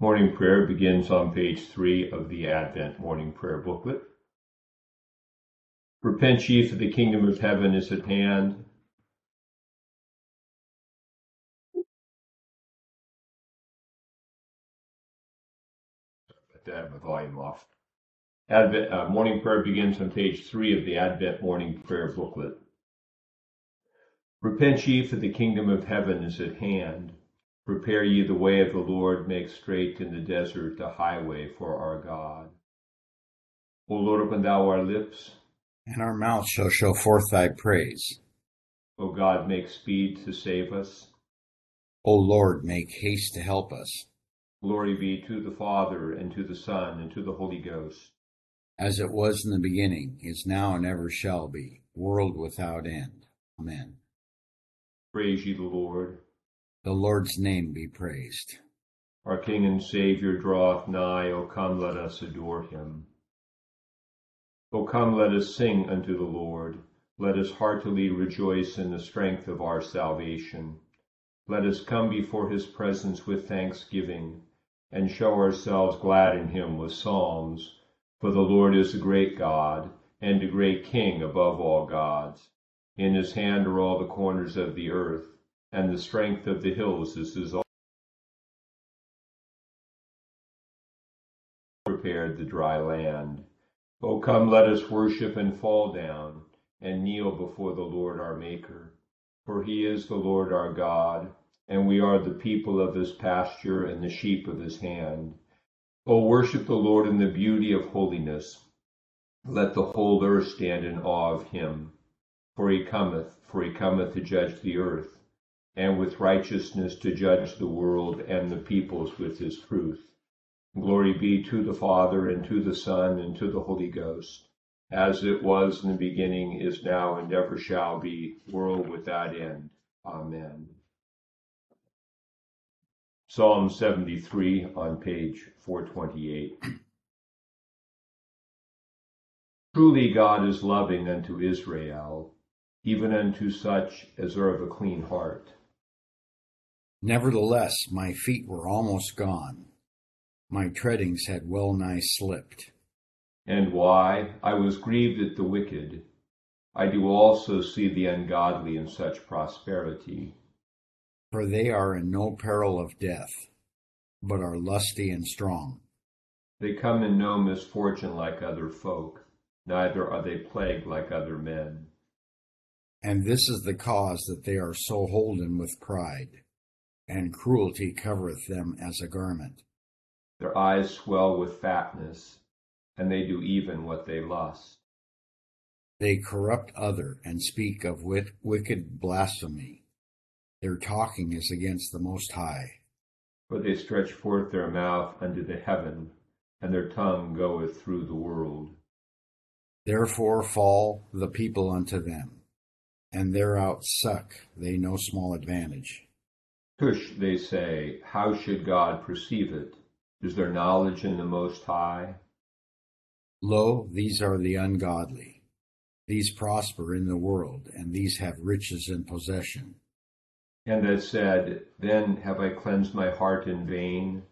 Morning prayer begins on page three of the Advent Morning Prayer booklet. Repent ye, for the kingdom of heaven is at hand. I have my volume off. Advent, uh, morning prayer begins on page three of the Advent Morning Prayer booklet. Repent ye, for the kingdom of heaven is at hand. Prepare ye the way of the Lord, make straight in the desert a highway for our God. O Lord, open thou our lips, and our mouth shall show forth thy praise. O God, make speed to save us. O Lord, make haste to help us. Glory be to the Father, and to the Son, and to the Holy Ghost. As it was in the beginning, is now, and ever shall be, world without end. Amen. Praise ye the Lord. The Lord's name be praised. Our King and Saviour draweth nigh, O come, let us adore him. O come, let us sing unto the Lord. Let us heartily rejoice in the strength of our salvation. Let us come before his presence with thanksgiving, and show ourselves glad in him with psalms. For the Lord is a great God, and a great King above all gods. In his hand are all the corners of the earth and the strength of the hills is his prepared the dry land. O come, let us worship and fall down, and kneel before the Lord our Maker. For he is the Lord our God, and we are the people of his pasture and the sheep of his hand. O worship the Lord in the beauty of holiness. Let the whole earth stand in awe of him. For he cometh, for he cometh to judge the earth and with righteousness to judge the world and the peoples with his truth. Glory be to the Father, and to the Son, and to the Holy Ghost, as it was in the beginning, is now, and ever shall be, world without end. Amen. Psalm 73 on page 428. Truly God is loving unto Israel, even unto such as are of a clean heart. Nevertheless, my feet were almost gone. My treadings had well nigh slipped. And why? I was grieved at the wicked. I do also see the ungodly in such prosperity. For they are in no peril of death, but are lusty and strong. They come in no misfortune like other folk, neither are they plagued like other men. And this is the cause that they are so holden with pride and cruelty covereth them as a garment. Their eyes swell with fatness, and they do even what they lust. They corrupt other and speak of wit- wicked blasphemy. Their talking is against the Most High. For they stretch forth their mouth unto the heaven, and their tongue goeth through the world. Therefore fall the people unto them, and thereout suck they no small advantage. Tush, they say, how should God perceive it? Is there knowledge in the Most High? Lo, these are the ungodly. These prosper in the world, and these have riches and possession. And that said, Then have I cleansed my heart in vain,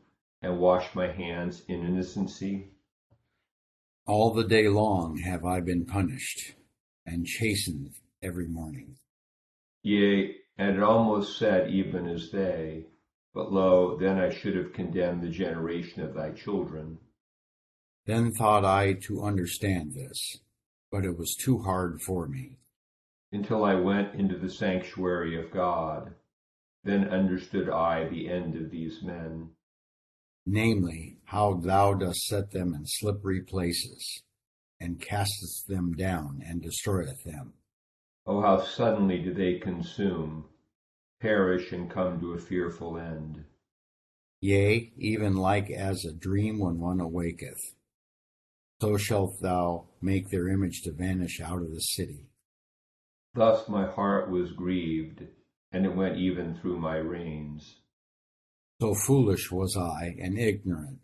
and washed my hands in innocency? All the day long have I been punished, and chastened every morning. Yea, and it almost said, even as they, but lo, then I should have condemned the generation of thy children. Then thought I to understand this, but it was too hard for me. Until I went into the sanctuary of God, then understood I the end of these men. Namely, how thou dost set them in slippery places, and castest them down, and destroyeth them. Oh, how suddenly do they consume, perish, and come to a fearful end. Yea, even like as a dream when one awaketh. So shalt thou make their image to vanish out of the city. Thus my heart was grieved, and it went even through my reins. So foolish was I and ignorant,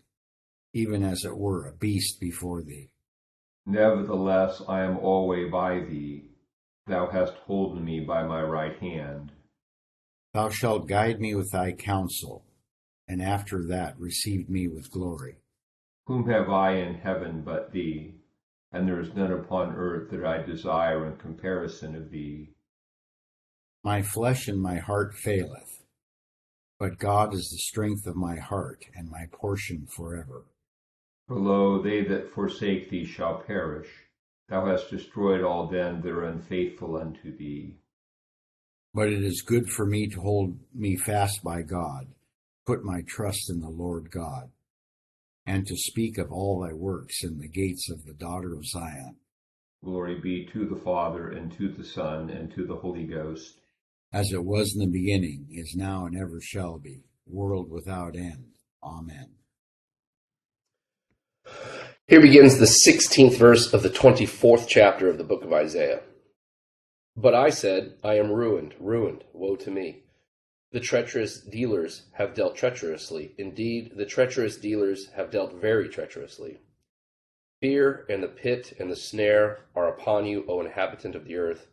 even as it were a beast before thee. Nevertheless, I am alway by thee Thou hast holden me by my right hand. Thou shalt guide me with thy counsel. and after that receive me with glory. Whom have I in heaven but thee? And there is none upon earth that I desire in comparison of thee. My flesh and my heart faileth, but God is the strength of my heart and my portion forever. For lo, they that forsake thee shall perish. Thou hast destroyed all them that are unfaithful unto thee. But it is good for me to hold me fast by God, put my trust in the Lord God, and to speak of all thy works in the gates of the daughter of Zion. Glory be to the Father, and to the Son, and to the Holy Ghost. As it was in the beginning, is now, and ever shall be, world without end. Amen. Here begins the 16th verse of the 24th chapter of the book of Isaiah. But I said, I am ruined, ruined, woe to me. The treacherous dealers have dealt treacherously. Indeed, the treacherous dealers have dealt very treacherously. Fear and the pit and the snare are upon you, O inhabitant of the earth.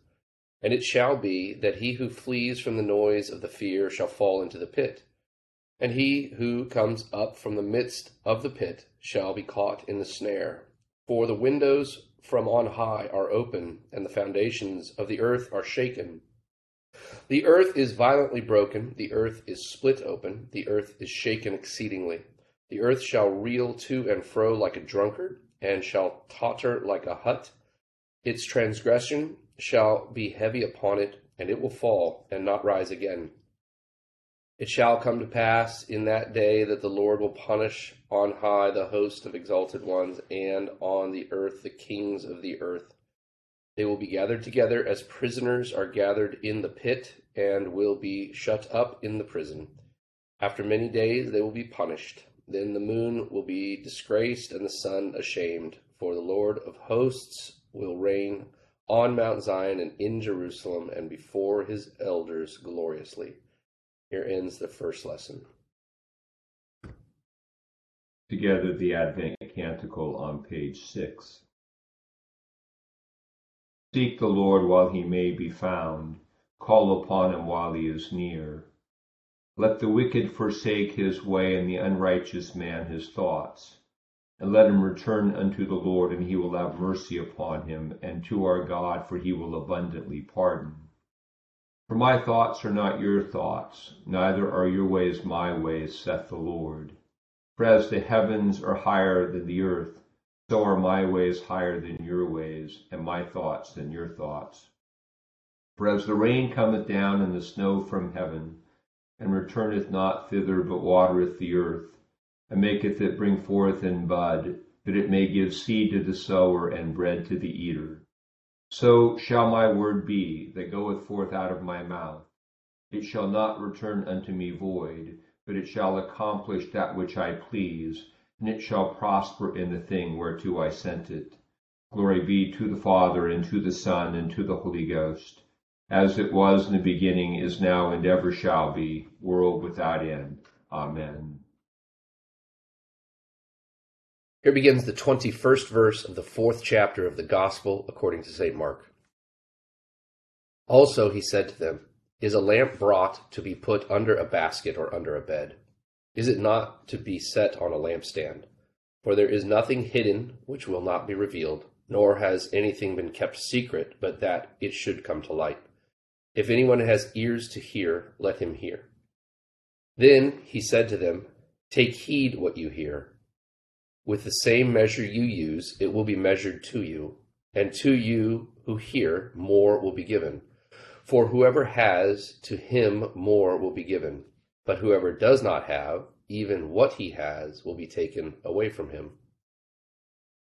And it shall be that he who flees from the noise of the fear shall fall into the pit. And he who comes up from the midst of the pit shall be caught in the snare. For the windows from on high are open, and the foundations of the earth are shaken. The earth is violently broken, the earth is split open, the earth is shaken exceedingly. The earth shall reel to and fro like a drunkard, and shall totter like a hut. Its transgression shall be heavy upon it, and it will fall and not rise again. It shall come to pass in that day that the Lord will punish on high the host of exalted ones, and on the earth the kings of the earth. They will be gathered together as prisoners are gathered in the pit, and will be shut up in the prison. After many days they will be punished. Then the moon will be disgraced, and the sun ashamed. For the Lord of hosts will reign on Mount Zion and in Jerusalem, and before his elders gloriously. Here ends the first lesson. Together, the Advent Canticle on page 6. Seek the Lord while he may be found, call upon him while he is near. Let the wicked forsake his way, and the unrighteous man his thoughts. And let him return unto the Lord, and he will have mercy upon him, and to our God, for he will abundantly pardon. For my thoughts are not your thoughts, neither are your ways my ways, saith the Lord. For as the heavens are higher than the earth, so are my ways higher than your ways, and my thoughts than your thoughts. For as the rain cometh down and the snow from heaven, and returneth not thither, but watereth the earth, and maketh it bring forth in bud, that it may give seed to the sower and bread to the eater so shall my word be that goeth forth out of my mouth. It shall not return unto me void, but it shall accomplish that which I please, and it shall prosper in the thing whereto I sent it. Glory be to the Father, and to the Son, and to the Holy Ghost, as it was in the beginning, is now, and ever shall be, world without end. Amen. Here begins the 21st verse of the fourth chapter of the Gospel according to St. Mark. Also he said to them, Is a lamp brought to be put under a basket or under a bed? Is it not to be set on a lampstand? For there is nothing hidden which will not be revealed, nor has anything been kept secret, but that it should come to light. If anyone has ears to hear, let him hear. Then he said to them, Take heed what you hear. With the same measure you use, it will be measured to you, and to you who hear, more will be given. For whoever has, to him more will be given. But whoever does not have, even what he has will be taken away from him.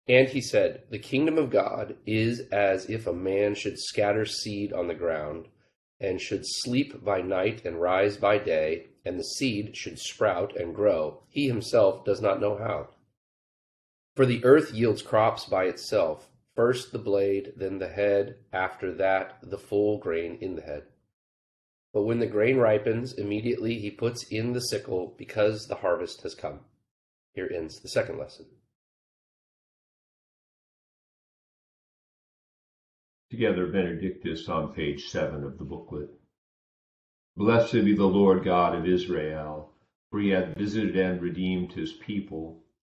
And he said, The kingdom of God is as if a man should scatter seed on the ground, and should sleep by night and rise by day, and the seed should sprout and grow. He himself does not know how. For the earth yields crops by itself, first the blade, then the head, after that the full grain in the head. But when the grain ripens, immediately he puts in the sickle, because the harvest has come. Here ends the second lesson. Together, Benedictus on page 7 of the booklet. Blessed be the Lord God of Israel For he hath visited and redeemed his people,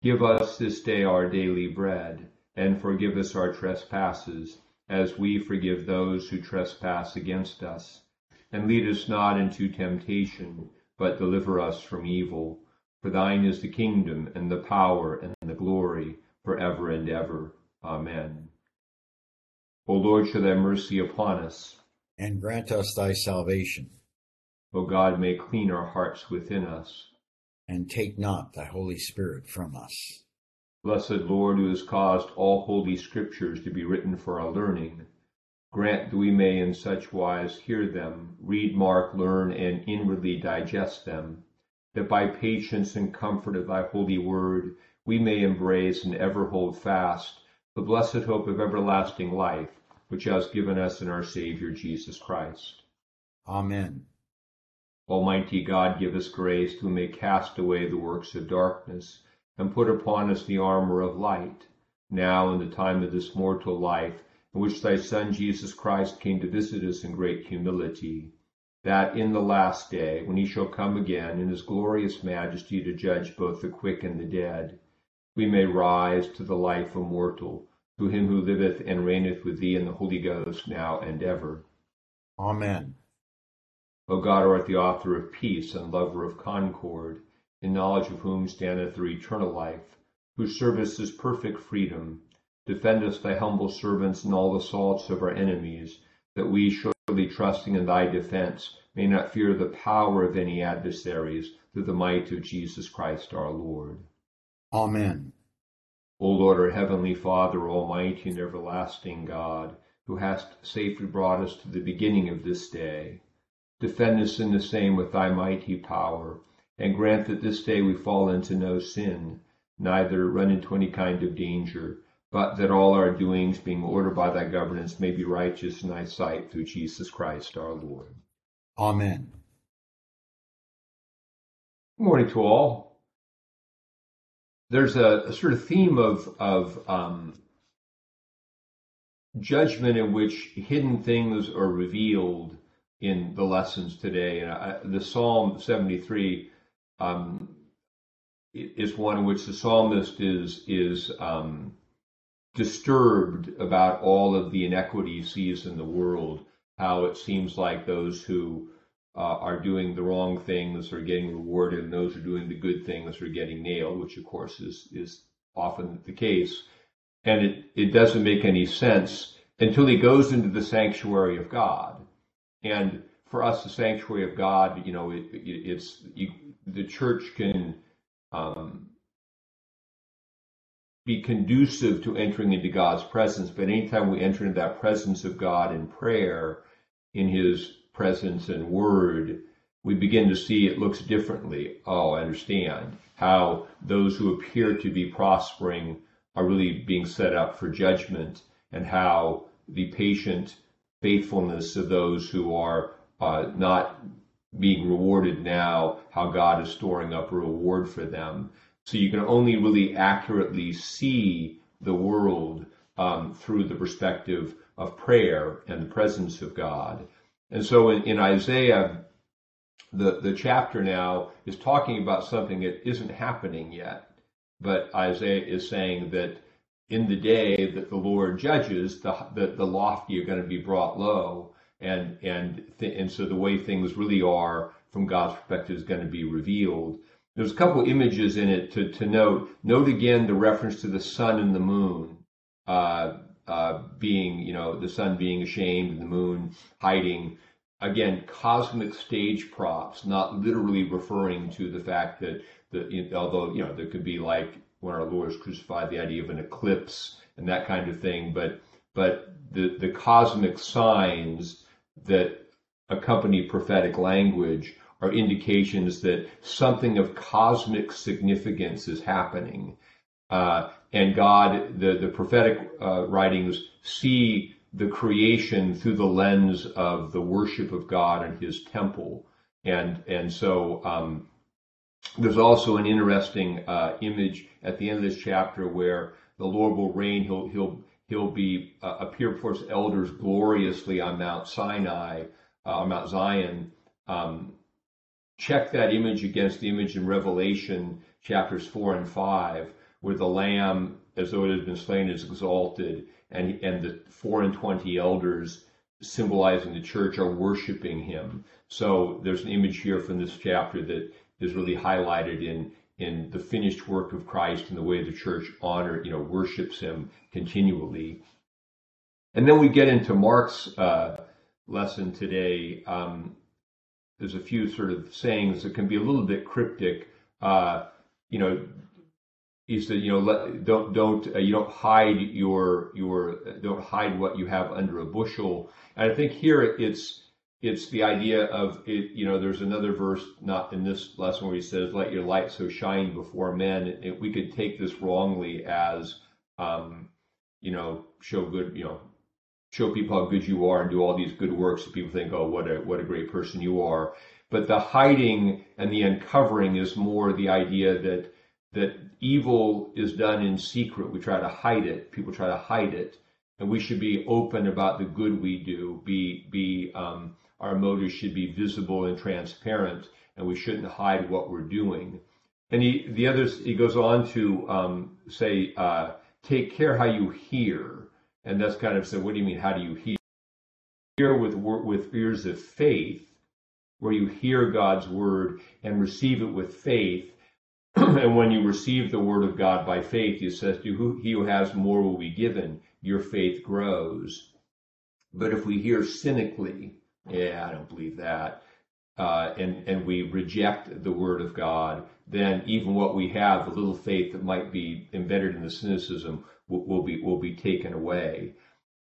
Give us this day our daily bread, and forgive us our trespasses, as we forgive those who trespass against us. And lead us not into temptation, but deliver us from evil. For thine is the kingdom, and the power, and the glory, for ever and ever. Amen. O Lord, show thy mercy upon us. And grant us thy salvation. O God, make clean our hearts within us. And take not thy Holy Spirit from us. Blessed Lord, who has caused all holy scriptures to be written for our learning, grant that we may in such wise hear them, read, mark, learn, and inwardly digest them, that by patience and comfort of thy holy word we may embrace and ever hold fast the blessed hope of everlasting life, which has given us in our Savior Jesus Christ. Amen. Almighty God, give us grace we may cast away the works of darkness and put upon us the armor of light, now in the time of this mortal life, in which thy Son Jesus Christ came to visit us in great humility, that in the last day, when he shall come again in his glorious majesty to judge both the quick and the dead, we may rise to the life immortal, through him who liveth and reigneth with thee in the Holy Ghost, now and ever. Amen. O God, who art the author of peace and lover of concord, in knowledge of whom standeth the eternal life, whose service is perfect freedom, defend us, thy humble servants, in all the assaults of our enemies, that we, surely trusting in thy defense, may not fear the power of any adversaries, through the might of Jesus Christ our Lord. Amen. O Lord, our heavenly Father, almighty and everlasting God, who hast safely brought us to the beginning of this day, defend us in the same with thy mighty power, and grant that this day we fall into no sin, neither run into any kind of danger, but that all our doings, being ordered by thy governance, may be righteous in thy sight through Jesus Christ our Lord. Amen. Good morning to all there's a, a, sort of theme of of um, judgment in which hidden things are revealed in the lessons today. And I, the Psalm 73 um, is one in which the psalmist is is um, disturbed about all of the inequity he sees in the world, how it seems like those who uh, are doing the wrong things are getting rewarded, and those who are doing the good things are getting nailed, which of course is is often the case. And it, it doesn't make any sense until he goes into the sanctuary of God. And for us, the sanctuary of God, you know, it, it, it's you, the church can um, be conducive to entering into God's presence. But anytime we enter into that presence of God in prayer, in His presence and word, we begin to see it looks differently. Oh, I understand how those who appear to be prospering are really being set up for judgment, and how the patient faithfulness of those who are uh, not being rewarded now, how God is storing up reward for them. So you can only really accurately see the world um, through the perspective of prayer and the presence of God. And so in, in Isaiah, the, the chapter now is talking about something that isn't happening yet. But Isaiah is saying that in the day that the Lord judges, the, the, the lofty are going to be brought low. And, and, th- and so the way things really are from God's perspective is going to be revealed. There's a couple images in it to, to note. Note again the reference to the sun and the moon. Uh, uh, being, you know, the sun being ashamed and the moon hiding. Again, cosmic stage props, not literally referring to the fact that the, although, you know, there could be like when our is crucified, the idea of an eclipse and that kind of thing, but, but the, the cosmic signs that accompany prophetic language are indications that something of cosmic significance is happening. Uh, and God, the, the prophetic uh, writings see the creation through the lens of the worship of God and his temple. And, and so um, there's also an interesting uh, image at the end of this chapter where the Lord will reign. He'll, he'll, he'll be uh, appear before his elders gloriously on Mount Sinai, uh, on Mount Zion. Um, check that image against the image in Revelation chapters four and five, where the lamb, as though it had been slain, is exalted, and, and the four and twenty elders symbolizing the church are worshiping him. So there's an image here from this chapter that is really highlighted in in the finished work of Christ and the way the church honor, you know, worships him continually. And then we get into Mark's uh, lesson today. Um, there's a few sort of sayings that can be a little bit cryptic. Uh, you know, he said, you know, let, don't don't uh, you don't hide your your don't hide what you have under a bushel. And I think here it's it's the idea of it. You know, there's another verse not in this lesson where he says, "Let your light so shine before men." We could take this wrongly as, um, you know, show good. You know, show people how good you are and do all these good works so people think, oh, what a what a great person you are. But the hiding and the uncovering is more the idea that that evil is done in secret. We try to hide it. People try to hide it, and we should be open about the good we do. Be be um, our motives should be visible and transparent, and we shouldn't hide what we're doing. And he, the others, he goes on to um, say, uh, take care how you hear. And that's kind of so what do you mean how do you hear? Hear with with ears of faith where you hear God's word and receive it with faith. And when you receive the word of God by faith he says to who he who has more will be given. Your faith grows. But if we hear cynically yeah I don't believe that uh, and and we reject the word of God, then even what we have, the little faith that might be embedded in the cynicism, will, will be will be taken away.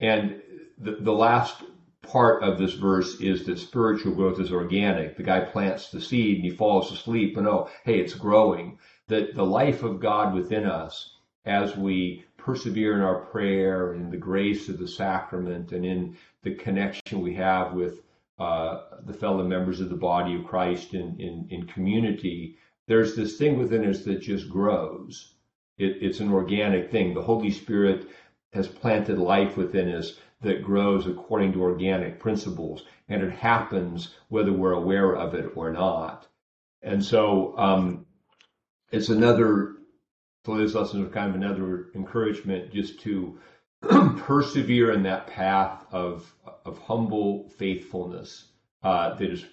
And the, the last part of this verse is that spiritual growth is organic. The guy plants the seed and he falls asleep, and oh, hey, it's growing. That the life of God within us, as we persevere in our prayer and in the grace of the sacrament and in the connection we have with the fellow members of the body of Christ in, in, in community, there's this thing within us that just grows. It, it's an organic thing. The Holy Spirit has planted life within us that grows according to organic principles, and it happens whether we're aware of it or not. And so um, it's another today's lesson was kind of another encouragement just to persevere in that path of of humble faithfulness uh, that is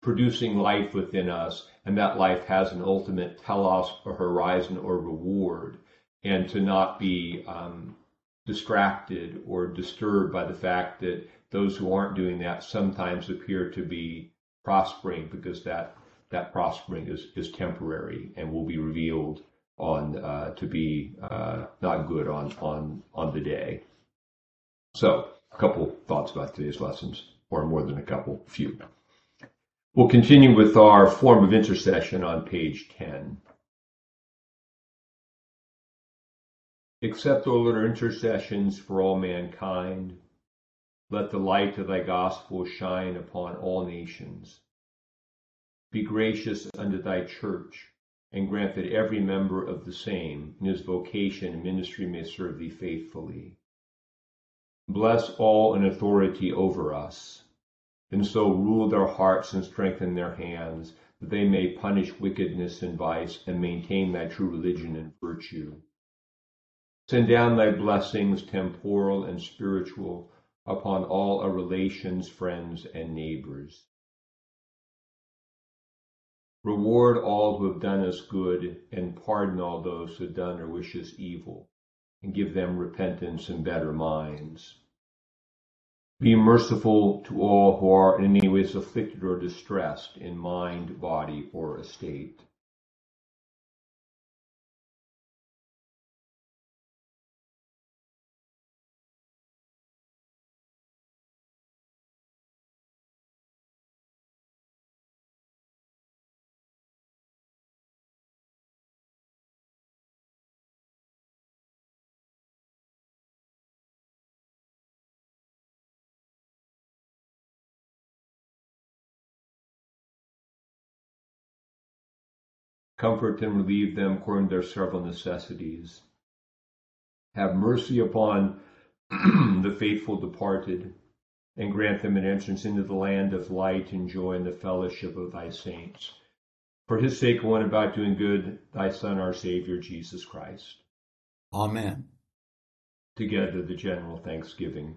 producing life within us, and that life has an ultimate telos or horizon or reward, and to not be um, distracted or disturbed by the fact that those who aren't doing that sometimes appear to be prospering because that that prospering is, is temporary and will be revealed on uh, to be uh, not good on on on the day. So, a couple thoughts about today's lessons, or more than a couple, few. We'll continue with our form of intercession on page 10. Accept, O Lord, our intercessions for all mankind. Let the light of thy gospel shine upon all nations. Be gracious unto thy church, and grant that every member of the same in his vocation and ministry may serve thee faithfully. Bless all in authority over us and so rule their hearts and strengthen their hands, that they may punish wickedness and vice, and maintain thy true religion and virtue. Send down thy blessings, temporal and spiritual, upon all our relations, friends, and neighbors. Reward all who have done us good, and pardon all those who have done or wish us evil, and give them repentance and better minds. Be merciful to all who are in any ways afflicted or distressed in mind, body, or estate. Comfort and relieve them according to their several necessities. Have mercy upon the faithful departed, and grant them an entrance into the land of light and joy in the fellowship of thy saints. For his sake, one about doing good, thy Son, our Savior, Jesus Christ. Amen. Together, the general thanksgiving.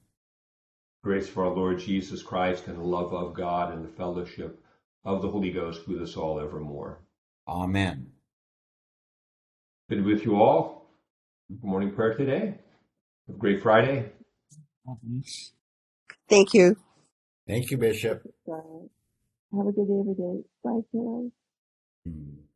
Grace for our Lord Jesus Christ and the love of God and the fellowship of the Holy Ghost with us all evermore. Amen. Good with you all. Good morning prayer today. Have a great Friday. Thank you. Thank you, Bishop. Have a good day every day. Bye, kiddos. Hmm.